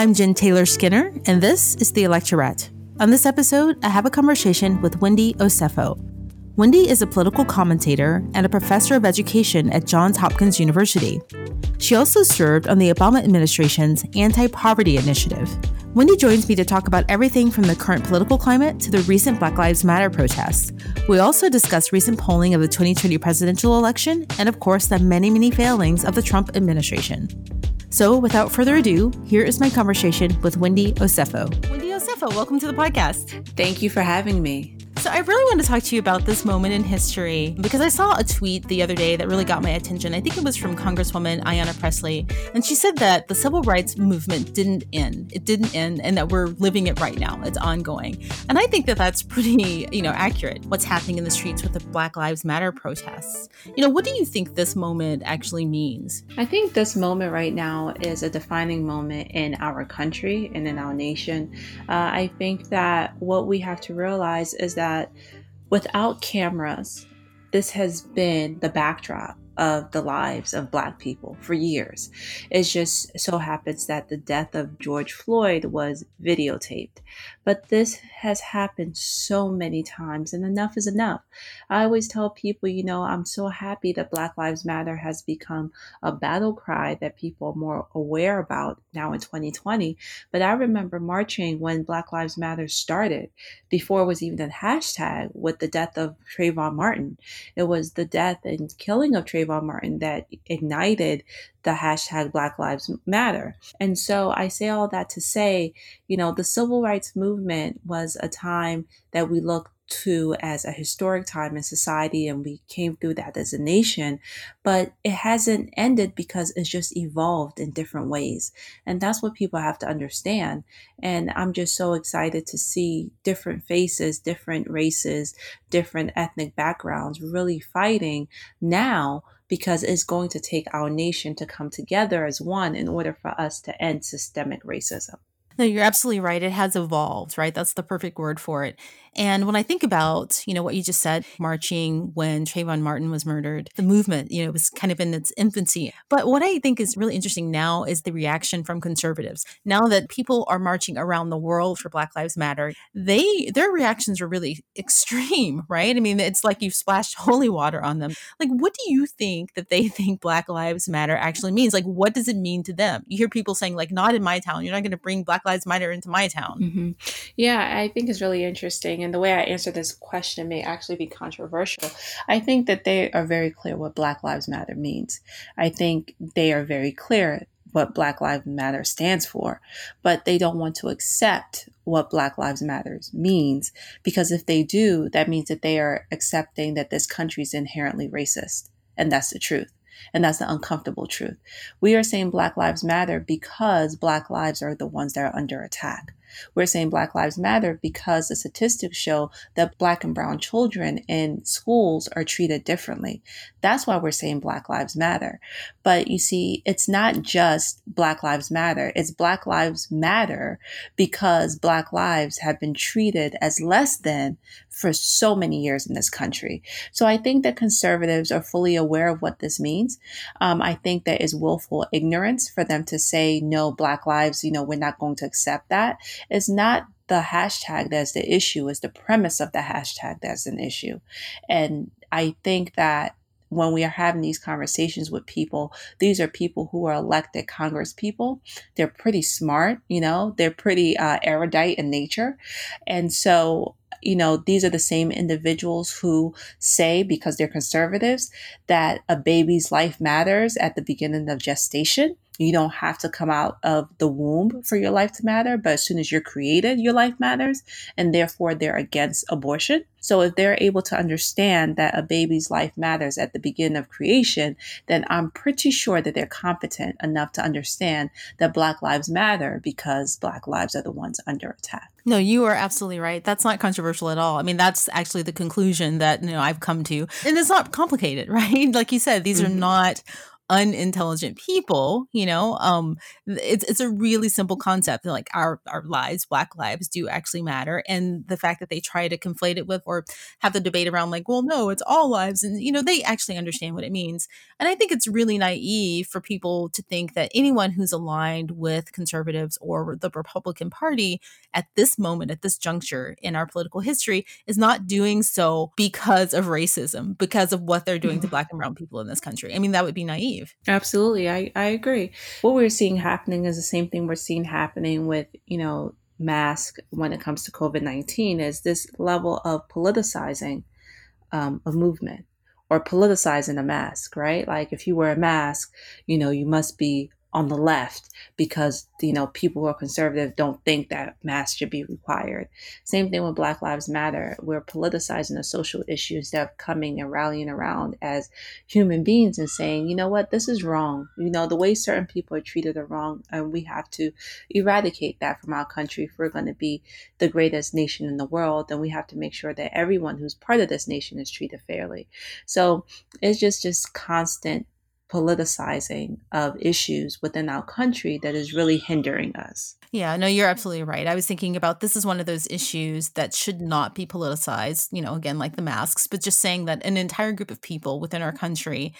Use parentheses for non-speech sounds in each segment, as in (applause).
I'm Jen Taylor Skinner, and this is The Electorette. On this episode, I have a conversation with Wendy Osefo. Wendy is a political commentator and a professor of education at Johns Hopkins University. She also served on the Obama administration's anti poverty initiative. Wendy joins me to talk about everything from the current political climate to the recent Black Lives Matter protests. We also discuss recent polling of the 2020 presidential election and, of course, the many, many failings of the Trump administration. So, without further ado, here is my conversation with Wendy Osefo. Wendy Osefo, welcome to the podcast. Thank you for having me. So, I really want to talk to you about this moment in history because I saw a tweet the other day that really got my attention. I think it was from Congresswoman Ayanna Pressley. And she said that the civil rights movement didn't end. It didn't end, and that we're living it right now. It's ongoing. And I think that that's pretty, you know, accurate. What's happening in the streets with the Black Lives Matter protests. You know, what do you think this moment actually means? I think this moment right now is a defining moment in our country and in our nation. Uh, I think that what we have to realize is that without cameras, this has been the backdrop of the lives of Black people for years. It just so happens that the death of George Floyd was videotaped. But this has happened so many times, and enough is enough. I always tell people, you know, I'm so happy that Black Lives Matter has become a battle cry that people are more aware about now in 2020. But I remember marching when Black Lives Matter started, before it was even a hashtag, with the death of Trayvon Martin. It was the death and killing of Trayvon Martin that ignited the hashtag Black Lives Matter. And so I say all that to say, you know, the civil rights movement was a time that we look to as a historic time in society and we came through that as a nation but it hasn't ended because it's just evolved in different ways and that's what people have to understand and i'm just so excited to see different faces different races different ethnic backgrounds really fighting now because it's going to take our nation to come together as one in order for us to end systemic racism. No, you're absolutely right. It has evolved, right? That's the perfect word for it. And when I think about, you know, what you just said, marching when Trayvon Martin was murdered, the movement, you know, was kind of in its infancy. But what I think is really interesting now is the reaction from conservatives. Now that people are marching around the world for Black Lives Matter, they their reactions are really (laughs) extreme, right? I mean, it's like you've splashed (laughs) holy water on them. Like, what do you think that they (laughs) think Black Lives Matter actually means? Like, what does it mean to them? You hear people saying, like, not in my town. You're not going to bring Black Lives Matter into my town. Mm-hmm. Yeah, I think it's really interesting and the way I answer this question may actually be controversial. I think that they are very clear what Black Lives Matter means. I think they are very clear what Black Lives Matter stands for, but they don't want to accept what Black Lives Matters means because if they do, that means that they are accepting that this country is inherently racist. And that's the truth. And that's the uncomfortable truth. We are saying Black Lives Matter because Black lives are the ones that are under attack. We're saying Black Lives Matter because the statistics show that Black and Brown children in schools are treated differently. That's why we're saying Black Lives Matter. But you see, it's not just Black Lives Matter, it's Black Lives Matter because Black lives have been treated as less than for so many years in this country. So I think that conservatives are fully aware of what this means. Um, I think there is willful ignorance for them to say, no, Black lives, you know, we're not going to accept that. It's not the hashtag that's the issue, it's the premise of the hashtag that's an issue. And I think that when we are having these conversations with people, these are people who are elected Congress people. They're pretty smart, you know, they're pretty uh, erudite in nature. And so you know, these are the same individuals who say, because they're conservatives, that a baby's life matters at the beginning of gestation. You don't have to come out of the womb for your life to matter, but as soon as you're created, your life matters. And therefore, they're against abortion. So if they're able to understand that a baby's life matters at the beginning of creation, then I'm pretty sure that they're competent enough to understand that Black lives matter because Black lives are the ones under attack. No, you are absolutely right. That's not controversial at all. I mean, that's actually the conclusion that you know I've come to, and it's not complicated, (laughs) right? Like you said, these mm-hmm. are not unintelligent people, you know, um, it's it's a really simple concept. Like our our lives, Black lives, do actually matter, and the fact that they try to conflate it with or have the debate around like, well, no, it's all lives, and you know, they actually understand what it means. And I think it's really naive for people to think that anyone who's aligned with conservatives or the Republican Party at this moment, at this juncture in our political history, is not doing so because of racism, because of what they're doing to mm-hmm. Black and Brown people in this country. I mean, that would be naive. Absolutely. I, I agree. What we're seeing happening is the same thing we're seeing happening with, you know, mask when it comes to COVID 19 is this level of politicizing um, a movement or politicizing a mask, right? Like if you wear a mask, you know, you must be on the left because you know people who are conservative don't think that masks should be required. Same thing with Black Lives Matter. We're politicizing a social issue instead of coming and rallying around as human beings and saying, you know what, this is wrong. You know the way certain people are treated are wrong, and we have to eradicate that from our country. If we're going to be the greatest nation in the world, then we have to make sure that everyone who's part of this nation is treated fairly. So it's just just constant politicizing of issues within our country that is really hindering us. Yeah, no, you're absolutely right. I was thinking about this is one of those issues that should not be politicized, you know, again, like the masks, but just saying that an entire group of people within our country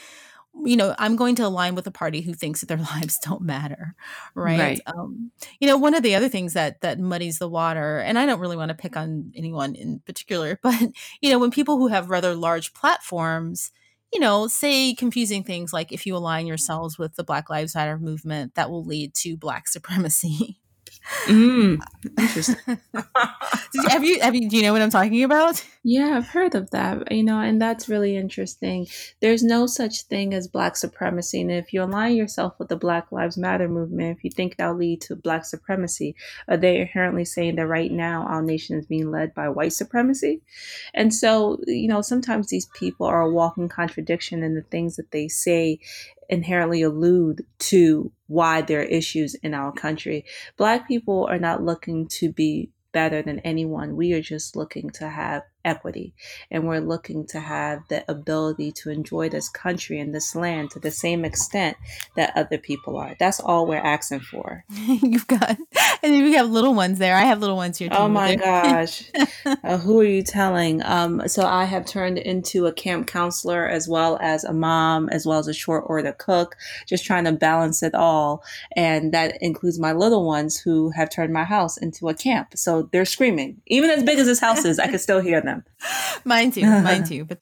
you know i'm going to align with a party who thinks that their (laughs) lives don't matter right, right. Um, you know one of the other things that that muddies the water and i don't really want to pick on anyone in particular (laughs) but you know when people who have rather large platforms you know, say confusing things like if you align yourselves with the Black Lives Matter movement, that will lead to Black (laughs) supremacy. Mm, (laughs) interesting. have you have you do you know what I'm talking about? Yeah, I've heard of that. You know, and that's really interesting. There's no such thing as black supremacy. And if you align yourself with the Black Lives Matter movement, if you think that'll lead to black supremacy, are they inherently saying that right now our nation is being led by white supremacy? And so, you know, sometimes these people are a walking contradiction in the things that they say inherently allude to why there are issues in our country. Black people are not looking to be better than anyone. We are just looking to have equity and we're looking to have the ability to enjoy this country and this land to the same extent that other people are. That's all we're asking for. (laughs) You've got, and we have little ones there. I have little ones here too. Oh my (laughs) gosh. uh, who are you telling? Um, so I have turned into a camp counselor as well as a mom, as well as a short order cook, just trying to balance it all. And that includes my little ones who have turned my house into a camp. So they're screaming. Even as big as this house is, I can still hear them them. mine too. Mine too. (laughs) But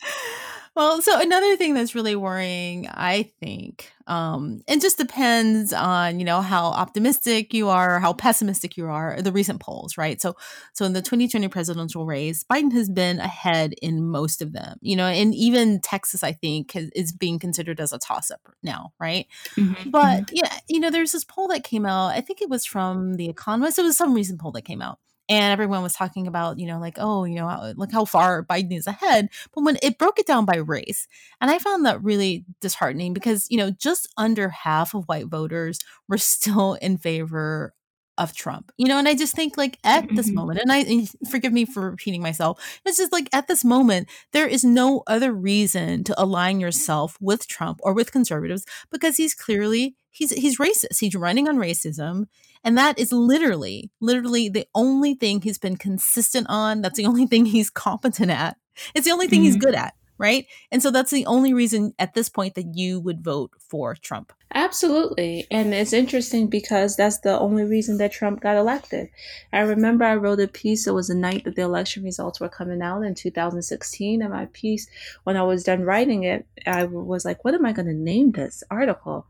well, so another thing that's really worrying, I think, um, it just depends on you know how optimistic you are, or how pessimistic you are. The recent polls, right? So, so in the 2020 presidential race, Biden has been ahead in most of them. You know, and even Texas, I think, has, is being considered as a toss-up now, right? Mm-hmm. But mm-hmm. yeah, you know, there's this poll that came out. I think it was from The Economist. It was some recent poll that came out and everyone was talking about you know like oh you know look how far biden is ahead but when it broke it down by race and i found that really disheartening because you know just under half of white voters were (laughs) still in favor of Trump. You know, and I just think like at mm-hmm. this moment, and I and (laughs) forgive me for repeating myself, it's just like at this moment, there is no other reason to align yourself with Trump or with conservatives because he's clearly he's he's racist. He's running on racism. And that is literally, literally the only thing he's been consistent on. That's the only thing he's (laughs) competent at. It's the only thing mm-hmm. he's good at right? And so that's the only reason at this point that you would vote for Trump. Absolutely. And it's interesting because that's the only reason that Trump got elected. I remember I wrote a piece, it was the night that the election results were coming out in 2016. And my piece, when I was done writing it, I was like, what am I going to name this article?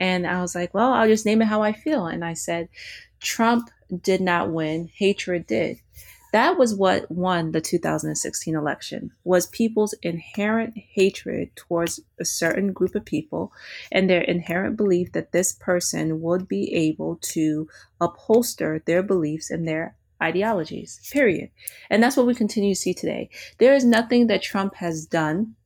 And I was like, well, I'll just name it how I feel. And I said, Trump did not win, hatred did. That was what won the 2016 election was people's inherent hatred towards a certain group of people and their inherent belief that this person would be able to upholster their beliefs and their ideologies. Period. And that's what we continue to see today. There is nothing that Trump has done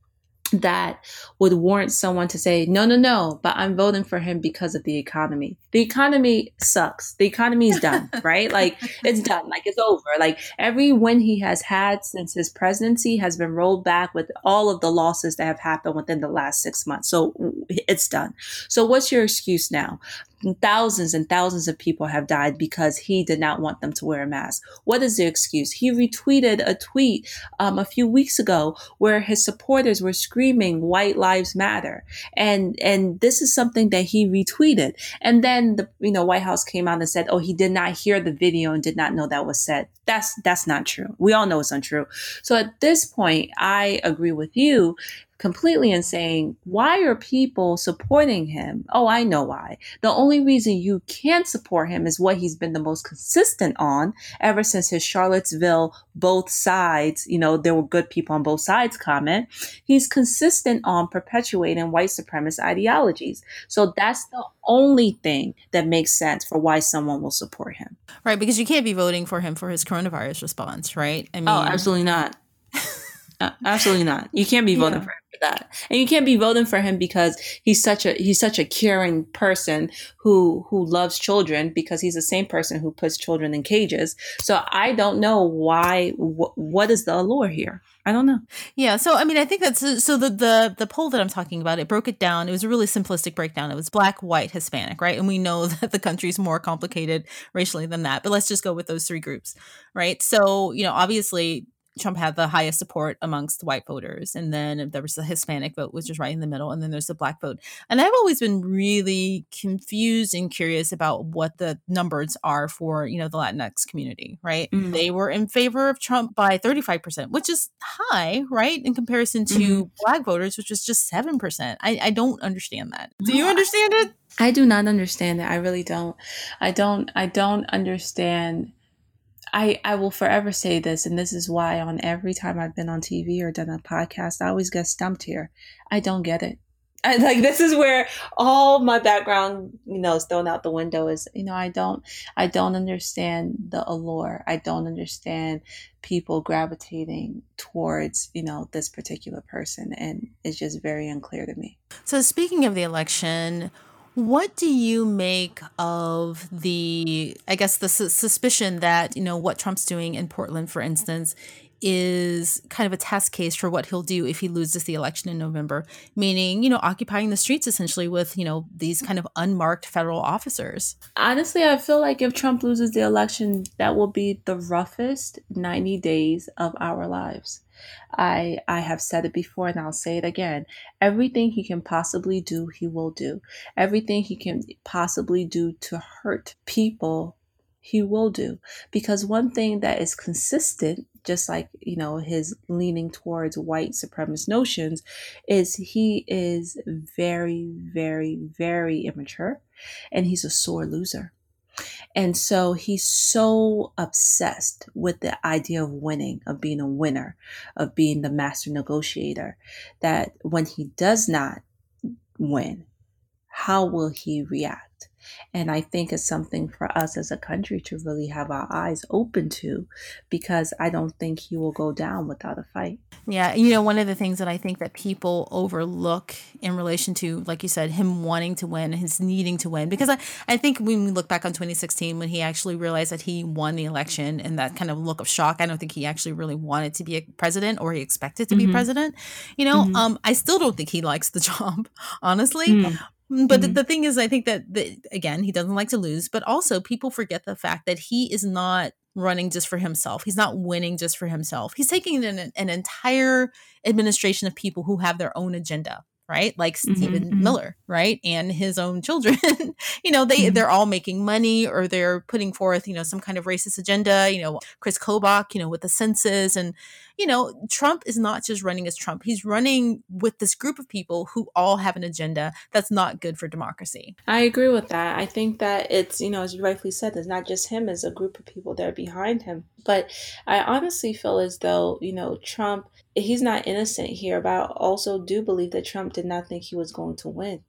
that would warrant someone to say, no, no, no, but I'm voting for him because of the economy. The economy sucks. The economy is done, (laughs) right? Like it's done. Like it's over. Like every win he has had since his presidency has been rolled back with all of the losses that have happened within the last six months. So it's done. So what's your excuse now? Thousands and thousands of people have died because he did not want them to wear a mask. What is the excuse? He retweeted a tweet um, a few weeks ago where his supporters were screaming "White Lives Matter," and and this is something that he retweeted. And then the you know White House came out and said, "Oh, he did not hear the video and did not know that was said." That's that's not true. We all know it's untrue. So at this point, I agree with you completely and saying, why are people supporting him? Oh, I know why. The only reason you can't support him is what he's been the most consistent on ever since his Charlottesville, both sides, you know, there were good people on both sides comment. He's consistent on perpetuating white supremacist ideologies. So that's the only thing that makes sense for why someone will support him. Right. Because you can't be voting for him for his coronavirus response, right? I oh, mean, oh, absolutely not. (laughs) Uh, absolutely not. You can't be voting yeah. for him for that, and you can't be voting for him because he's such a he's such a caring person who who loves children because he's the same person who puts children in cages. So I don't know why. Wh- what is the allure here? I don't know. Yeah. So I mean, I think that's so the the the poll that I'm talking about. It broke it down. It was a really simplistic breakdown. It was black, white, Hispanic, right? And we know (laughs) that the country's more complicated racially than that. But let's just go with those three groups, right? So you know, obviously Trump had the highest support amongst white voters. And then there was the Hispanic vote, which is right in the middle. And then there's the black vote. And I've always been really confused and curious about what the numbers are for, you know, the Latinx community, right? Mm-hmm. They were in favor of Trump by 35%, which is high, right? In comparison to mm-hmm. black voters, which was just 7%. I, I don't understand that. Do you understand it? I do not understand it. I really don't. I don't I don't understand I, I will forever say this, and this is why on every time I've been on TV or done a podcast, I always get stumped here. I don't get it. I, like this is where all my background, you know, is thrown out the window. Is you know, I don't, I don't understand the allure. I don't understand people gravitating towards you know this particular person, and it's just very unclear to me. So speaking of the election, what do you make of the, I guess, the su- suspicion that, you know, what Trump's doing in Portland, for instance, is kind of a test case for what he'll do if he loses the election in November, meaning, you know, occupying the streets essentially with, you know, these kind of unmarked federal officers. Honestly, I feel like if Trump loses the election, that will be the roughest 90 days of our lives. I I have said it before and I'll say it again. Everything he can possibly do, he will do. Everything he can possibly do to hurt people, he will do. Because one thing that is consistent, just like, you know, his leaning towards white supremacist notions, is he is very, very, very immature and he's a sore loser. And so he's so obsessed with the idea of winning, of being a winner, of being the master negotiator, that when he does not win, how will he react? And I think it's something for us as a country to really have our eyes open to because I don't think he will go down without a fight. Yeah. You know, one of the things that I think that people overlook in relation to, like you said, him wanting to win, his needing to win, because I, I think when we look back on 2016, when he actually realized that he won the election and that kind of look of shock, I don't think he actually really wanted to be a president or he expected to mm-hmm. be president. You know, mm-hmm. um, I still don't think he likes the (laughs) job, honestly. Mm. Mm, but mm-hmm. the, the, thing is, I think that, the, again, he doesn't like to lose, but also people forget the fact that he is not running just for himself. He's not winning just for himself. He's taking an, an entire administration of people who have their own agenda right like mm-hmm, stephen mm-hmm. miller right and his own children (laughs) you know they mm-hmm. they're all making money or they're putting forth you know some kind of racist agenda you know Kris Kobach you know with the census and you know trump is not just running as trump he's running with this group of people who all have an agenda that's not good for democracy i agree with that i think that it's you know as you rightfully said it's not just him as a group of people that are behind him but i honestly feel as though you know trump he's not innocent here, but I also do believe that Trump did not think he was going to win.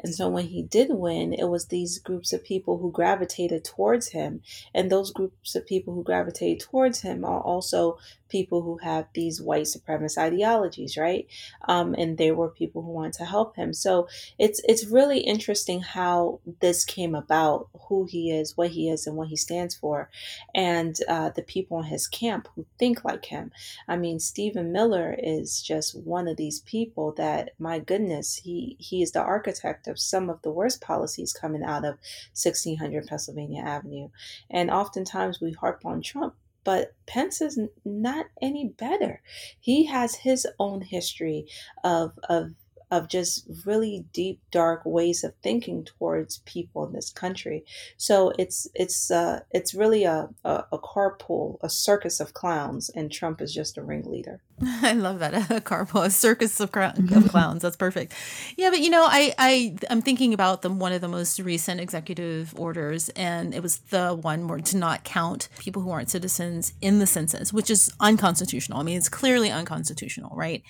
And so when he did win, it was these groups of people who gravitated towards him. And those groups of people who gravitated towards him are also people who have these white supremacist ideologies, right? Um, and they were people who wanted to help him. So it's it's really interesting how this came about, who he is, what he is, and what he stands for, and uh, the people in his camp who think like him. I mean, Stephen Miller is just one of these people that, my goodness, he he is the architect of some of the worst policies coming out of 1600 Pennsylvania Avenue, and oftentimes we harp on Trump but Pence is not any better. He has his own history of of of just really deep dark ways of thinking towards people in this country. So it's it's uh it's really a, a, a carpool a circus of clowns and trump is just a ringleader. (laughs) I love that. (laughs) A carpool a circus of, (laughs) of clowns. That's perfect. Yeah but you know i i i'm thinking about the one of the most recent executive orders and it was the one where to not count people who aren't citizens in the census which is unconstitutional. I mean it's clearly unconstitutional right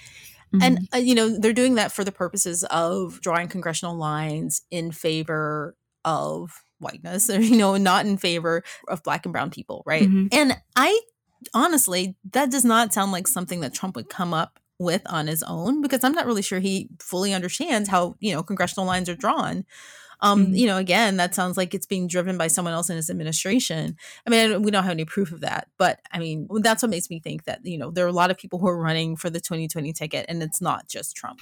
Mm-hmm. And, uh, you know, they're doing that for the purposes of drawing congressional lines in favor of whiteness, (laughs) or, you know, not in favor of black and brown people, right? Mm-hmm. And I honestly, that does not sound like something that Trump would come up with on his own because I'm not really sure he fully understands how, you know, congressional lines are drawn. Um, mm-hmm. you know, again, that sounds like it's being driven by someone else in his administration. I mean, we don't have any proof of that, but I mean, that's what makes me think that, you know, there are a lot of people who are running for the 2020 ticket and it's not just Trump.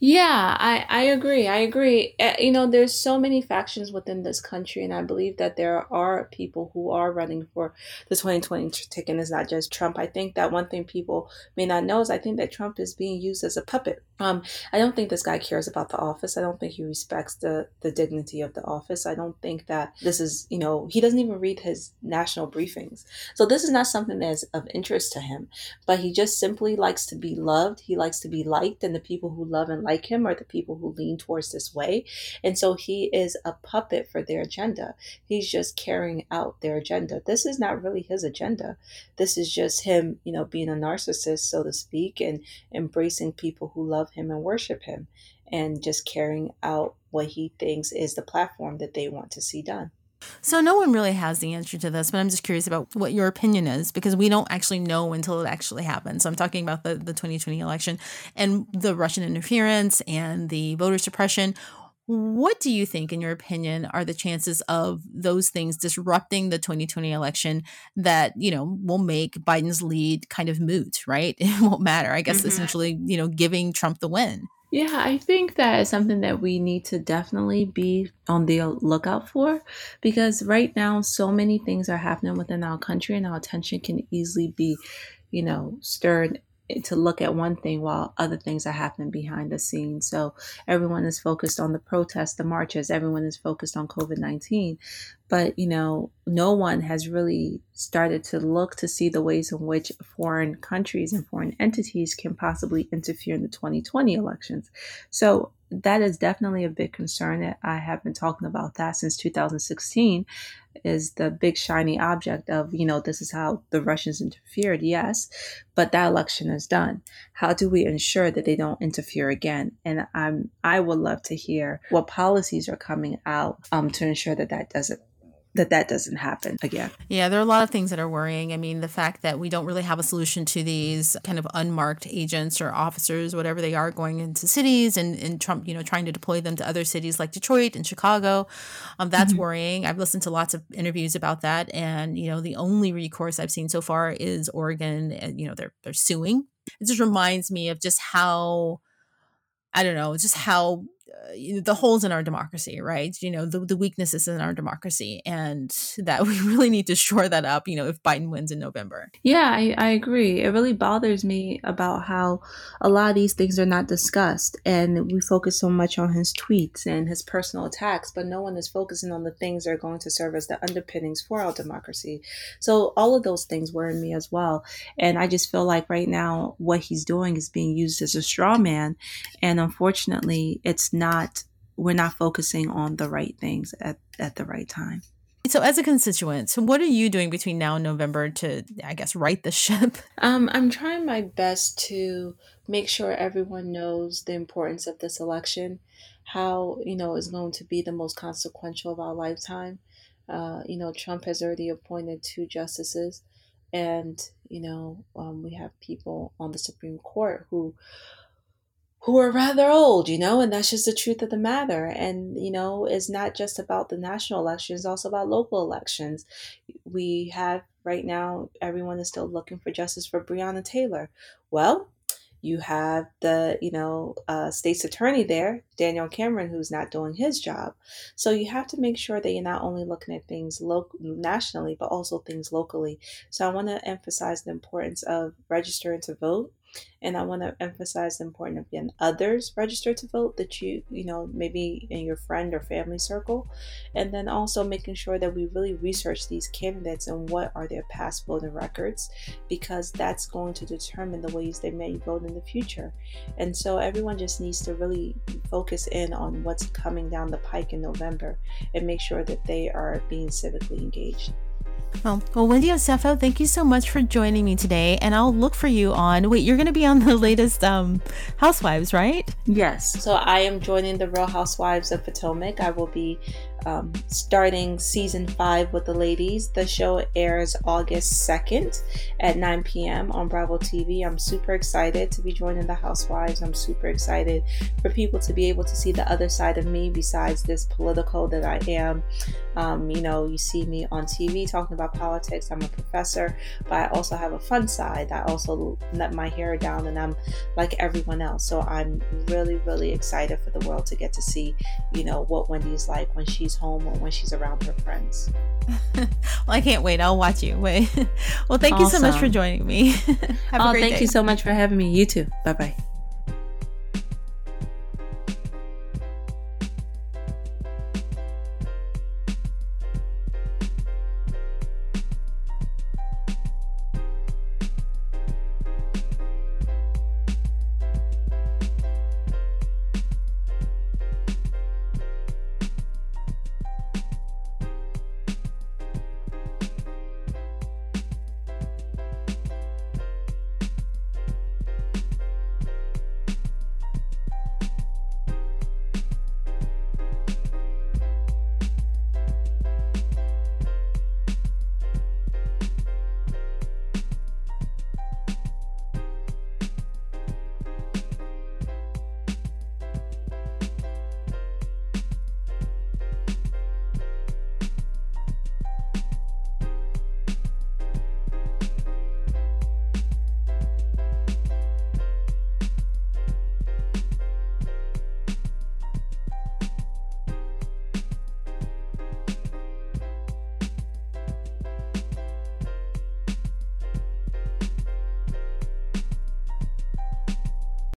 Yeah, I, I agree. I agree. Uh, you know, there's so many factions within this country, and I believe that there are people who are running for the 2020 ticket. And it's not just Trump. I think that one thing people may not know is I think that Trump is being used as a puppet. Um, I don't think this guy cares about the office. I don't think he respects the the dignity of the office. I don't think that this is, you know, he doesn't even read his national briefings. So this is not something that's of interest to him. But he just simply likes to be loved. He likes to be liked, and the people who love and like him are the people who lean towards this way. And so he is a puppet for their agenda. He's just carrying out their agenda. This is not really his agenda. This is just him, you know, being a narcissist, so to speak, and embracing people who love him and worship him and just carrying out what he thinks is the platform that they want to see done. So no one really has the answer to this, but I'm just curious about what your opinion is because we don't actually know until it actually happens. So I'm talking about the, the 2020 election and the Russian interference and the voter suppression. What do you think, in your opinion, are the chances of those things disrupting the 2020 election that, you know, will make Biden's lead kind of moot, right? (laughs) It won't matter. I guess mm-hmm. essentially, you know, giving Trump the win. Yeah, I think that is something that we need to definitely be on the lookout for because right now so many things are happening within our country and our attention can easily be, you know, stirred to look at one thing while other things are happening behind the scenes. So everyone is focused on the protests, the marches, everyone is focused on COVID 19. But, you know, no one has really started to look to see the ways in which foreign countries and foreign entities can possibly interfere in the 2020 elections. So that is definitely a big concern that I have been talking about that since 2016 is the big shiny object of, you know, this is how the Russians interfered, yes, but that election is done. How do we ensure that they don't interfere again? And I'm I would love to hear what policies are coming out um, to ensure that that doesn't that that doesn't happen again. Yeah, there are a lot of things that are worrying. I mean, the fact that we don't really have a solution to these kind of unmarked agents or officers, whatever they are, going into cities and, and Trump, you know, trying to deploy them to other cities like Detroit and Chicago. Um, that's mm-hmm. worrying. I've listened to lots of interviews about that. And, you know, the only recourse I've seen so far is Oregon. And, you know, they're, they're suing. It just reminds me of just how, I don't know, just how Uh, the holes in our democracy, right? You know, the, the weaknesses in our democracy, and that (laughs) we really need to shore that up, you know, if Biden wins in November. Yeah, I, I agree. It really bothers me about how a lot of these things are not discussed, and we focus so much on his tweets and his personal attacks, but no one is focusing on the things that are going to serve as the underpinnings for our democracy. So, all of those things worry me as well. And I just feel like right now, what he's doing is being used as a straw man, and unfortunately, it's not we're not focusing on the right things at, at the right time. So, as a constituent, so what are you doing between now and November to, I guess, right the ship? (laughs) Um, I'm trying my best to make sure everyone knows the importance of this election, how you know is going to be the most consequential of our lifetime. Uh, you know, Trump has already appointed two justices and you know um, we have people on the Supreme Court who who are rather old, you know, and that's just the truth of the matter. And, you know, it's not just about the national elections, also about local elections. We have right now, everyone is still looking for justice for Breonna Taylor. Well, you have the, you know, uh, state's attorney there, Daniel Cameron, who's not doing his job. So you have to make sure that you're not only looking at things local, nationally, but also things locally. So I want to emphasize the importance of registering to vote and I want to emphasize the importance of getting others registered to vote that you, you know, maybe in your friend or family circle. And then also making sure that we really research these candidates and what are their past voting records, because that's going to determine the ways they may vote in the future. And so everyone just needs to really focus in on what's coming down the pike in November and make sure that they are being civically engaged. Well, well, Wendy Osefo, thank you so much for joining me today. And I'll look for you on. Wait, you're going to be on the (laughs) latest um, Housewives, right? Yes. So I am joining the Real Housewives of Potomac. I will be um, starting season five with the ladies. The show airs August 2nd at 9 p.m. on Bravo TV. I'm super excited to be joining the Housewives. I'm super excited for people to be able to see the other side of me besides this political that I am. Um, you know, you see me on TV talking about politics. I'm a professor, but I also have a fun side. I also let my hair down and I'm like everyone else. So I'm really, really excited for the world to get to see, you know, what Wendy's like when she's home or when she's around her friends. (laughs) well, I can't wait. I'll watch you. Wait. (laughs) well, thank awesome. you so much for joining me. (laughs) Have oh, a great thank day. you so much for having me. You too. Bye bye.